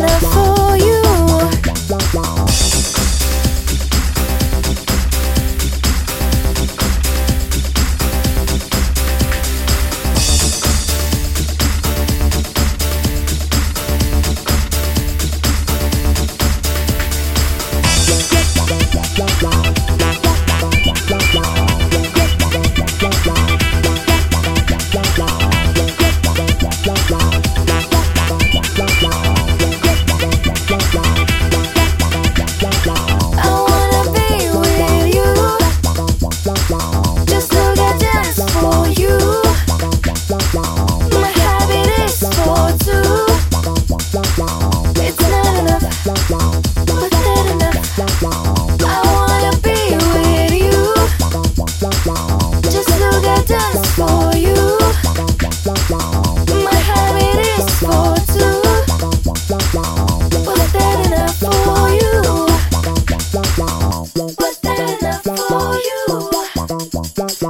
that Was